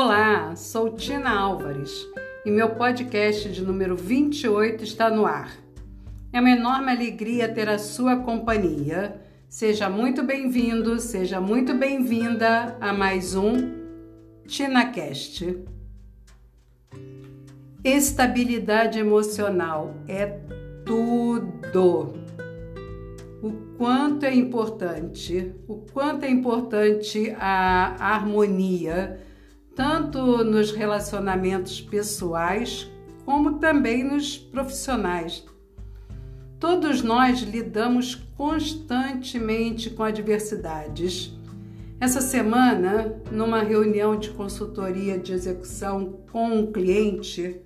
Olá, sou Tina Álvares e meu podcast de número 28 está no ar. É uma enorme alegria ter a sua companhia. Seja muito bem-vindo, seja muito bem-vinda a mais um TinaCast. Estabilidade emocional é tudo. O quanto é importante, o quanto é importante a harmonia tanto nos relacionamentos pessoais como também nos profissionais. Todos nós lidamos constantemente com adversidades. Essa semana, numa reunião de consultoria de execução com um cliente,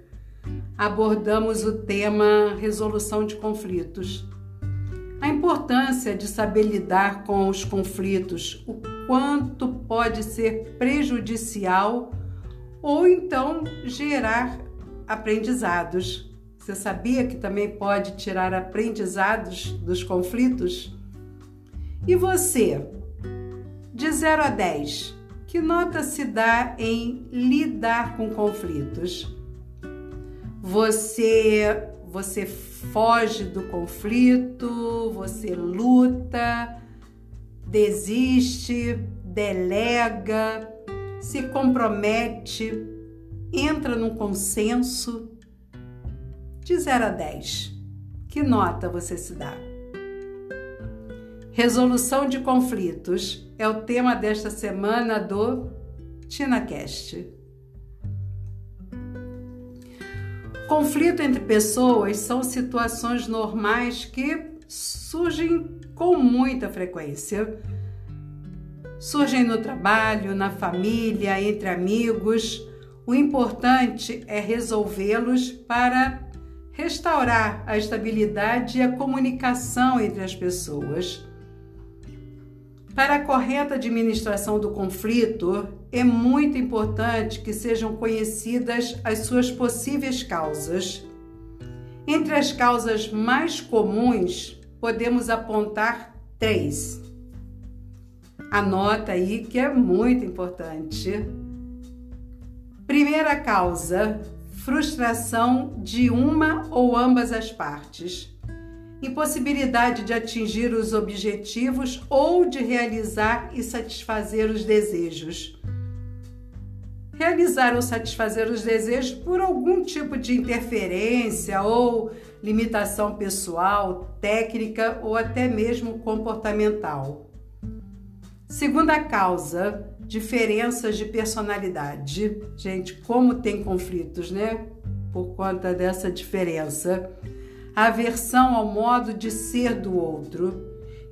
abordamos o tema resolução de conflitos. A importância de saber lidar com os conflitos, o quanto pode ser prejudicial ou então gerar aprendizados. Você sabia que também pode tirar aprendizados dos conflitos? E você, de 0 a 10, que nota se dá em lidar com conflitos? Você você foge do conflito, você luta, desiste, delega, se compromete, entra num consenso. De 0 a 10, que nota você se dá? Resolução de conflitos é o tema desta semana do TinaCast. Conflito entre pessoas são situações normais que surgem com muita frequência. Surgem no trabalho, na família, entre amigos. O importante é resolvê-los para restaurar a estabilidade e a comunicação entre as pessoas. Para a correta administração do conflito, é muito importante que sejam conhecidas as suas possíveis causas. Entre as causas mais comuns, podemos apontar três. Anota aí que é muito importante. Primeira causa: frustração de uma ou ambas as partes impossibilidade de atingir os objetivos ou de realizar e satisfazer os desejos. Realizar ou satisfazer os desejos por algum tipo de interferência ou limitação pessoal, técnica ou até mesmo comportamental. Segunda causa, diferenças de personalidade. Gente, como tem conflitos, né? Por conta dessa diferença aversão ao modo de ser do outro.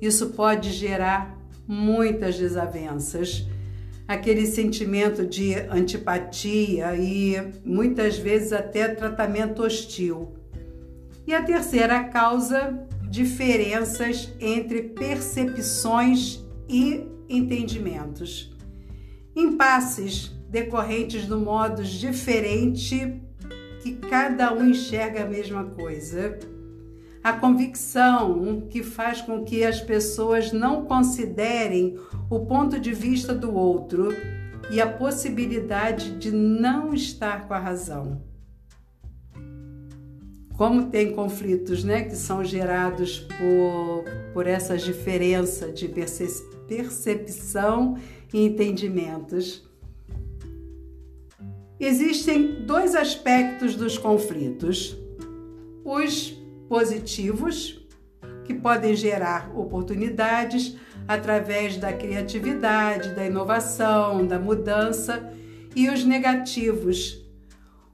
Isso pode gerar muitas desavenças, aquele sentimento de antipatia e muitas vezes até tratamento hostil. E a terceira causa, diferenças entre percepções e entendimentos. Impasses decorrentes do modo diferente que cada um enxerga a mesma coisa. A convicção que faz com que as pessoas não considerem o ponto de vista do outro e a possibilidade de não estar com a razão. Como tem conflitos né, que são gerados por, por essas diferenças de percepção e entendimentos. Existem dois aspectos dos conflitos: os positivos, que podem gerar oportunidades através da criatividade, da inovação, da mudança, e os negativos,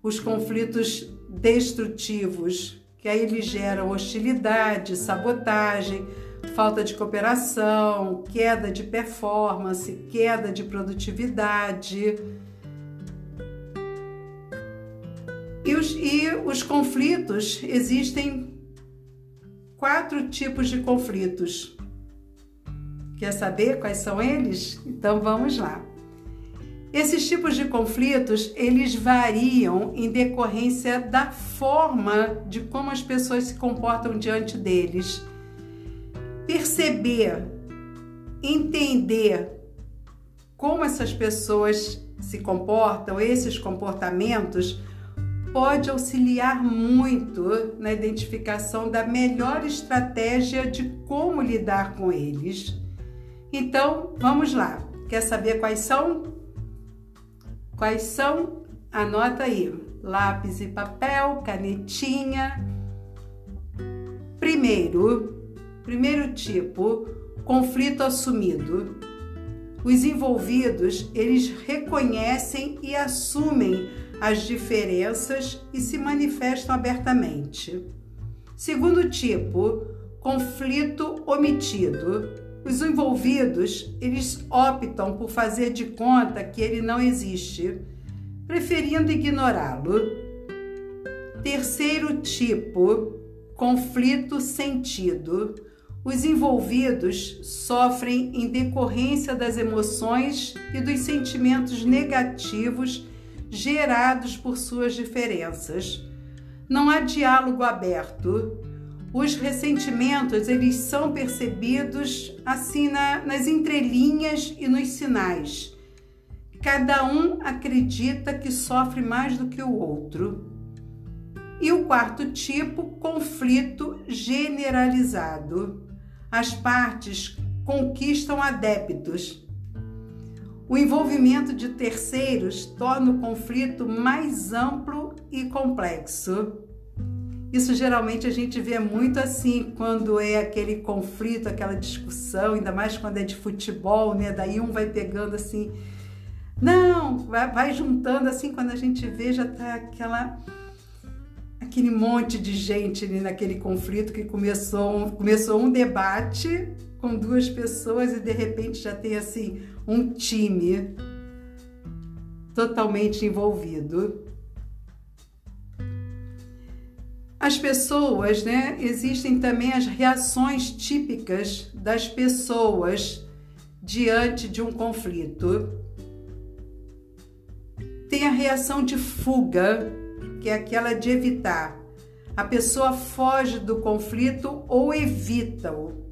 os conflitos destrutivos, que aí eles geram hostilidade, sabotagem, falta de cooperação, queda de performance, queda de produtividade. E os, e os conflitos, existem quatro tipos de conflitos. Quer saber quais são eles? Então vamos lá. Esses tipos de conflitos, eles variam em decorrência da forma de como as pessoas se comportam diante deles. Perceber, entender como essas pessoas se comportam, esses comportamentos, pode auxiliar muito na identificação da melhor estratégia de como lidar com eles. Então, vamos lá. Quer saber quais são? Quais são? Anota aí: lápis e papel, canetinha. Primeiro, primeiro tipo, conflito assumido. Os envolvidos, eles reconhecem e assumem as diferenças e se manifestam abertamente. Segundo tipo, conflito omitido. Os envolvidos, eles optam por fazer de conta que ele não existe, preferindo ignorá-lo. Terceiro tipo, conflito sentido. Os envolvidos sofrem em decorrência das emoções e dos sentimentos negativos gerados por suas diferenças. Não há diálogo aberto. Os ressentimentos eles são percebidos assim na, nas entrelinhas e nos sinais. Cada um acredita que sofre mais do que o outro. E o quarto tipo, conflito generalizado. As partes conquistam adeptos o envolvimento de terceiros torna o conflito mais amplo e complexo. Isso geralmente a gente vê muito assim quando é aquele conflito, aquela discussão, ainda mais quando é de futebol, né? Daí um vai pegando assim, não, vai, vai juntando assim, quando a gente vê já tá aquela aquele monte de gente ali naquele conflito que começou, começou um debate com duas pessoas e de repente já tem assim um time totalmente envolvido. As pessoas, né? Existem também as reações típicas das pessoas diante de um conflito. Tem a reação de fuga, que é aquela de evitar. A pessoa foge do conflito ou evita-o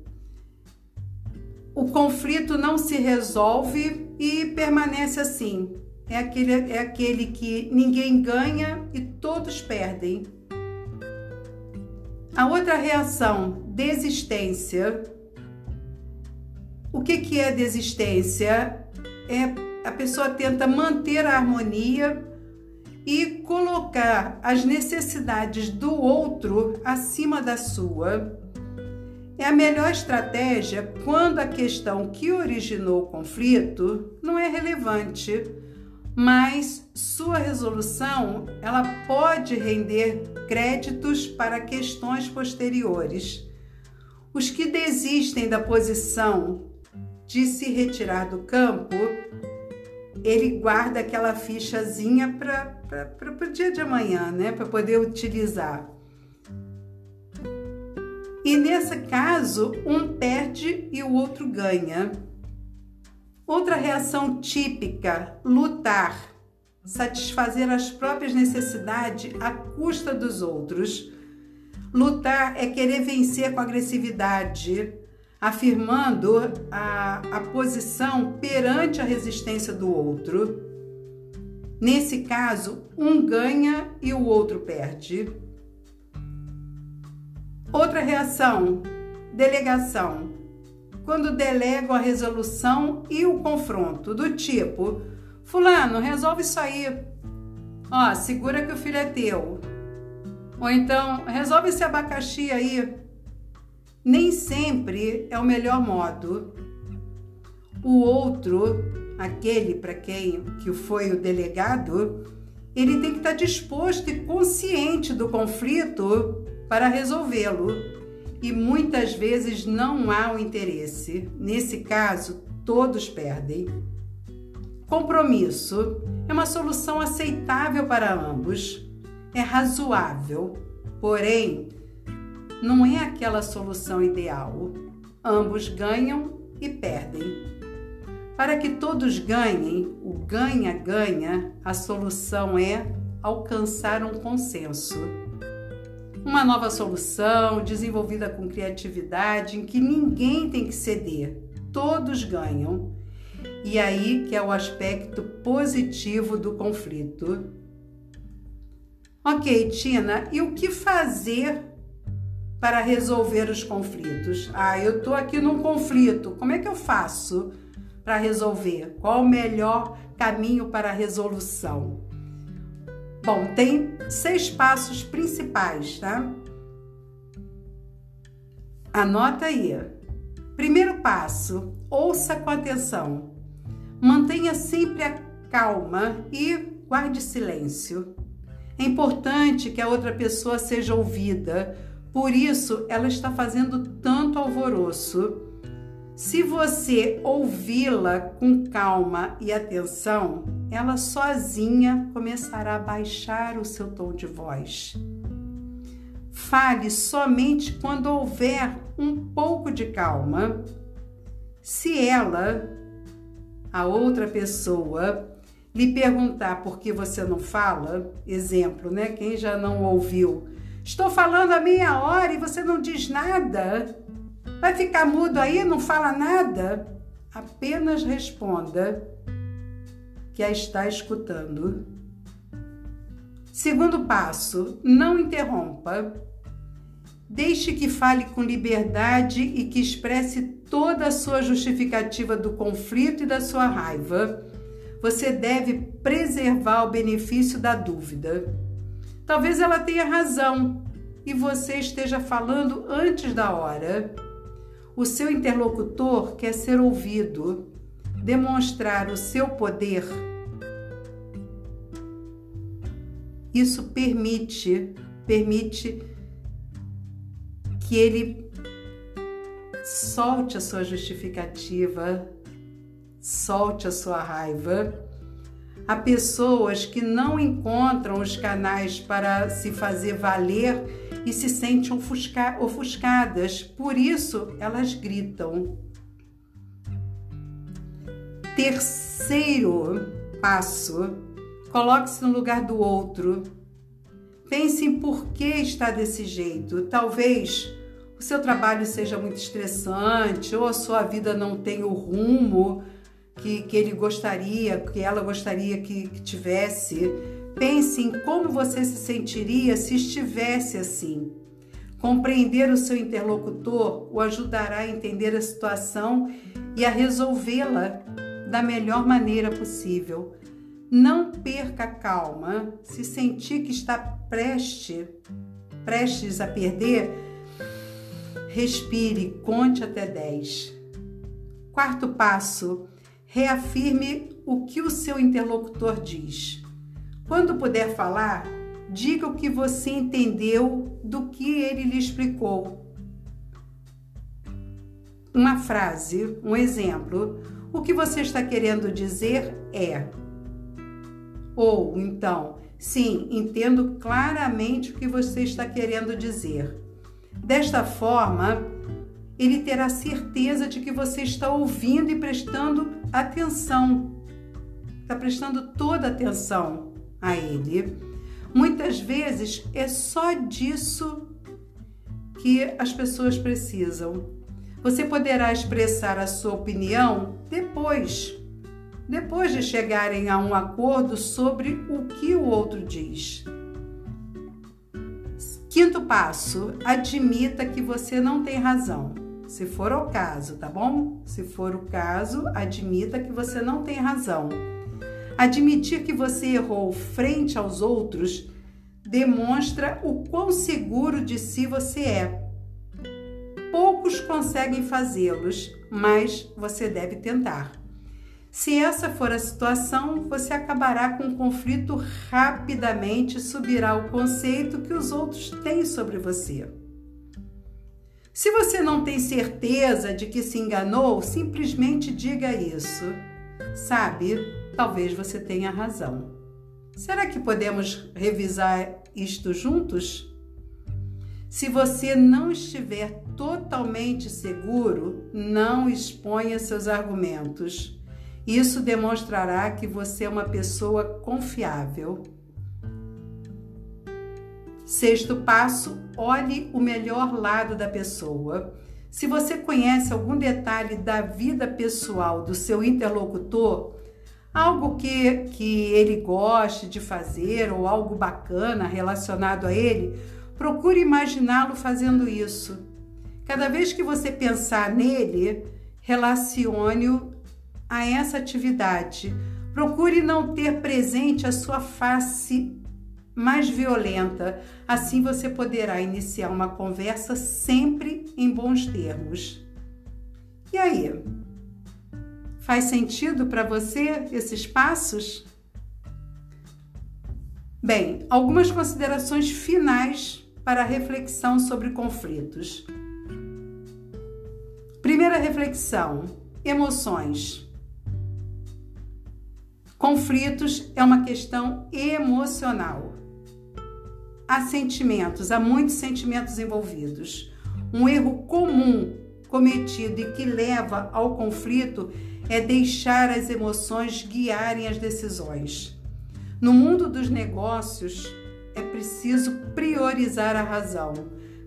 o conflito não se resolve e permanece assim. É aquele, é aquele que ninguém ganha e todos perdem. A outra reação, desistência. O que, que é desistência? É a pessoa tenta manter a harmonia e colocar as necessidades do outro acima da sua. É a melhor estratégia quando a questão que originou o conflito não é relevante, mas sua resolução ela pode render créditos para questões posteriores. Os que desistem da posição de se retirar do campo, ele guarda aquela fichazinha para o dia de amanhã, né? Para poder utilizar. E nesse caso, um perde e o outro ganha. Outra reação típica: lutar, satisfazer as próprias necessidades à custa dos outros. Lutar é querer vencer com agressividade, afirmando a, a posição perante a resistência do outro. Nesse caso, um ganha e o outro perde. Outra reação, delegação. Quando delegam a resolução e o confronto, do tipo: Fulano, resolve isso aí. Ó, segura que o filho é teu. Ou então, resolve esse abacaxi aí. Nem sempre é o melhor modo. O outro, aquele para quem que foi o delegado, ele tem que estar disposto e consciente do conflito para resolvê-lo e muitas vezes não há o interesse. Nesse caso, todos perdem. Compromisso é uma solução aceitável para ambos, é razoável, porém, não é aquela solução ideal. Ambos ganham e perdem. Para que todos ganhem, o ganha-ganha, a solução é alcançar um consenso uma nova solução desenvolvida com criatividade em que ninguém tem que ceder, todos ganham. E aí que é o aspecto positivo do conflito. Ok, Tina, e o que fazer para resolver os conflitos? Ah, eu estou aqui num conflito, como é que eu faço para resolver? Qual o melhor caminho para a resolução? Bom, tem seis passos principais, tá? Anota aí. Primeiro passo: ouça com atenção. Mantenha sempre a calma e guarde silêncio. É importante que a outra pessoa seja ouvida, por isso ela está fazendo tanto alvoroço. Se você ouvi-la com calma e atenção, ela sozinha começará a baixar o seu tom de voz. Fale somente quando houver um pouco de calma. Se ela, a outra pessoa, lhe perguntar por que você não fala, exemplo, né? Quem já não ouviu? Estou falando a meia hora e você não diz nada. Vai ficar mudo aí, não fala nada? Apenas responda que a está escutando. Segundo passo, não interrompa. Deixe que fale com liberdade e que expresse toda a sua justificativa do conflito e da sua raiva. Você deve preservar o benefício da dúvida. Talvez ela tenha razão e você esteja falando antes da hora. O seu interlocutor quer ser ouvido, demonstrar o seu poder. Isso permite, permite que ele solte a sua justificativa, solte a sua raiva. Há pessoas que não encontram os canais para se fazer valer e se sentem ofusca ofuscadas, por isso elas gritam. Terceiro passo: coloque-se no lugar do outro. Pense em por que está desse jeito. Talvez o seu trabalho seja muito estressante ou a sua vida não tenha o rumo que, que ele gostaria, que ela gostaria que, que tivesse. Pense em como você se sentiria se estivesse assim. Compreender o seu interlocutor o ajudará a entender a situação e a resolvê-la da melhor maneira possível. Não perca a calma. Se sentir que está preste, prestes a perder, respire, conte até 10. Quarto passo: reafirme o que o seu interlocutor diz. Quando puder falar, diga o que você entendeu do que ele lhe explicou. Uma frase, um exemplo. O que você está querendo dizer é. Ou então, sim, entendo claramente o que você está querendo dizer. Desta forma, ele terá certeza de que você está ouvindo e prestando atenção. Está prestando toda atenção a ele. Muitas vezes é só disso que as pessoas precisam. Você poderá expressar a sua opinião depois, depois de chegarem a um acordo sobre o que o outro diz. Quinto passo: admita que você não tem razão. Se for o caso, tá bom? Se for o caso, admita que você não tem razão. Admitir que você errou frente aos outros demonstra o quão seguro de si você é. Poucos conseguem fazê-los, mas você deve tentar. Se essa for a situação, você acabará com o conflito rapidamente subirá o conceito que os outros têm sobre você. Se você não tem certeza de que se enganou, simplesmente diga isso. Sabe, talvez você tenha razão. Será que podemos revisar isto juntos? Se você não estiver totalmente seguro, não exponha seus argumentos. Isso demonstrará que você é uma pessoa confiável. Sexto passo: olhe o melhor lado da pessoa. Se você conhece algum detalhe da vida pessoal do seu interlocutor, algo que, que ele goste de fazer ou algo bacana relacionado a ele, procure imaginá-lo fazendo isso. Cada vez que você pensar nele, relacione-o a essa atividade. Procure não ter presente a sua face mais violenta. Assim você poderá iniciar uma conversa sempre em bons termos. E aí? Faz sentido para você esses passos? Bem, algumas considerações finais para a reflexão sobre conflitos. Primeira reflexão: emoções. Conflitos é uma questão emocional há sentimentos, há muitos sentimentos envolvidos. Um erro comum cometido e que leva ao conflito é deixar as emoções guiarem as decisões. No mundo dos negócios, é preciso priorizar a razão.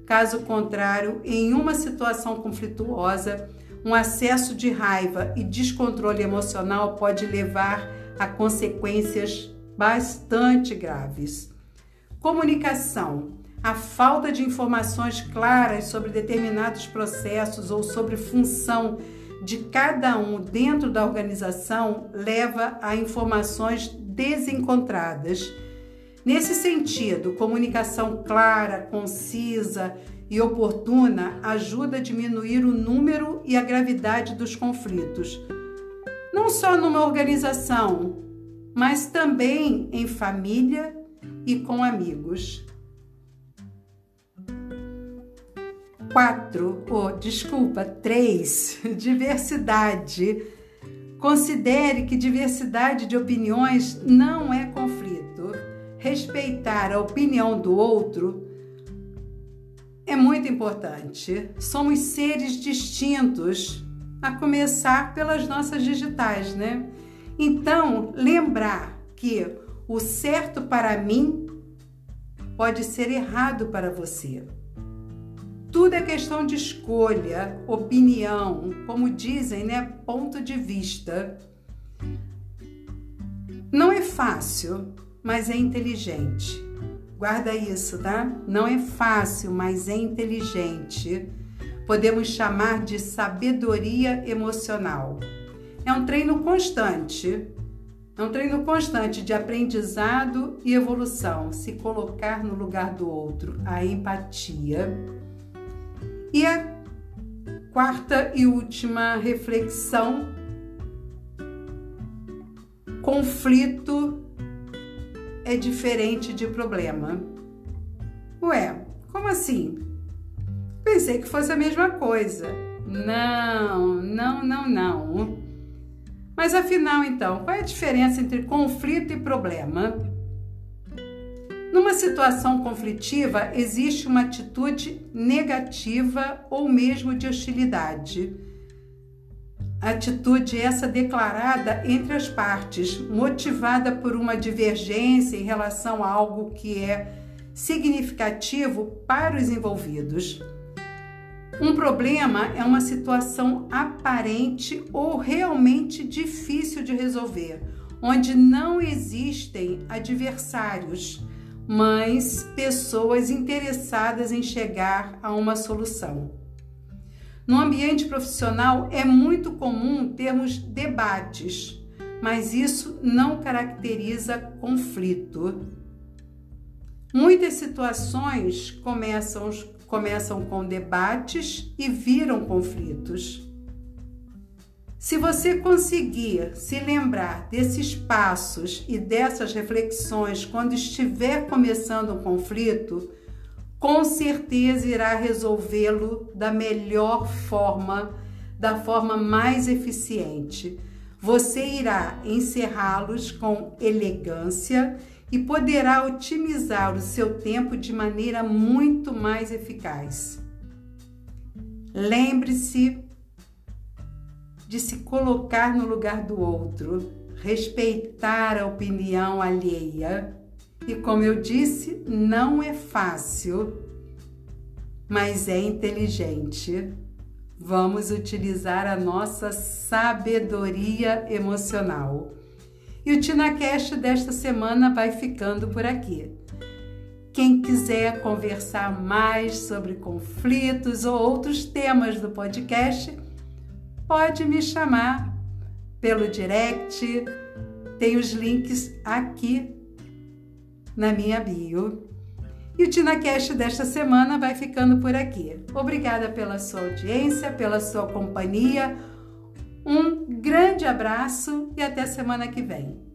Caso contrário, em uma situação conflituosa, um acesso de raiva e descontrole emocional pode levar a consequências bastante graves. Comunicação. A falta de informações claras sobre determinados processos ou sobre função de cada um dentro da organização leva a informações desencontradas. Nesse sentido, comunicação clara, concisa e oportuna ajuda a diminuir o número e a gravidade dos conflitos, não só numa organização, mas também em família e com amigos. 4. Oh, desculpa, 3. Diversidade. Considere que diversidade de opiniões não é conflito. Respeitar a opinião do outro é muito importante. Somos seres distintos, a começar pelas nossas digitais, né? Então, lembrar que o certo para mim pode ser errado para você. Tudo é questão de escolha, opinião, como dizem, né? Ponto de vista. Não é fácil, mas é inteligente. Guarda isso, tá? Não é fácil, mas é inteligente. Podemos chamar de sabedoria emocional. É um treino constante é um treino constante de aprendizado e evolução, se colocar no lugar do outro, a empatia. E a quarta e última reflexão: conflito é diferente de problema. Ué, como assim? Pensei que fosse a mesma coisa. Não, não, não, não. Mas afinal, então, qual é a diferença entre conflito e problema? Numa situação conflitiva, existe uma atitude negativa ou mesmo de hostilidade. Atitude essa declarada entre as partes, motivada por uma divergência em relação a algo que é significativo para os envolvidos. Um problema é uma situação aparente ou realmente difícil de resolver, onde não existem adversários, mas pessoas interessadas em chegar a uma solução. No ambiente profissional é muito comum termos debates, mas isso não caracteriza conflito. Muitas situações começam começam com debates e viram conflitos. Se você conseguir se lembrar desses passos e dessas reflexões quando estiver começando um conflito, com certeza irá resolvê-lo da melhor forma, da forma mais eficiente. Você irá encerrá-los com elegância e poderá otimizar o seu tempo de maneira muito mais eficaz. Lembre-se de se colocar no lugar do outro, respeitar a opinião alheia. E como eu disse, não é fácil, mas é inteligente. Vamos utilizar a nossa sabedoria emocional. E o TinaCast desta semana vai ficando por aqui. Quem quiser conversar mais sobre conflitos ou outros temas do podcast, pode me chamar pelo direct. Tem os links aqui na minha bio. E o TinaCast desta semana vai ficando por aqui. Obrigada pela sua audiência, pela sua companhia. Um grande abraço e até semana que vem.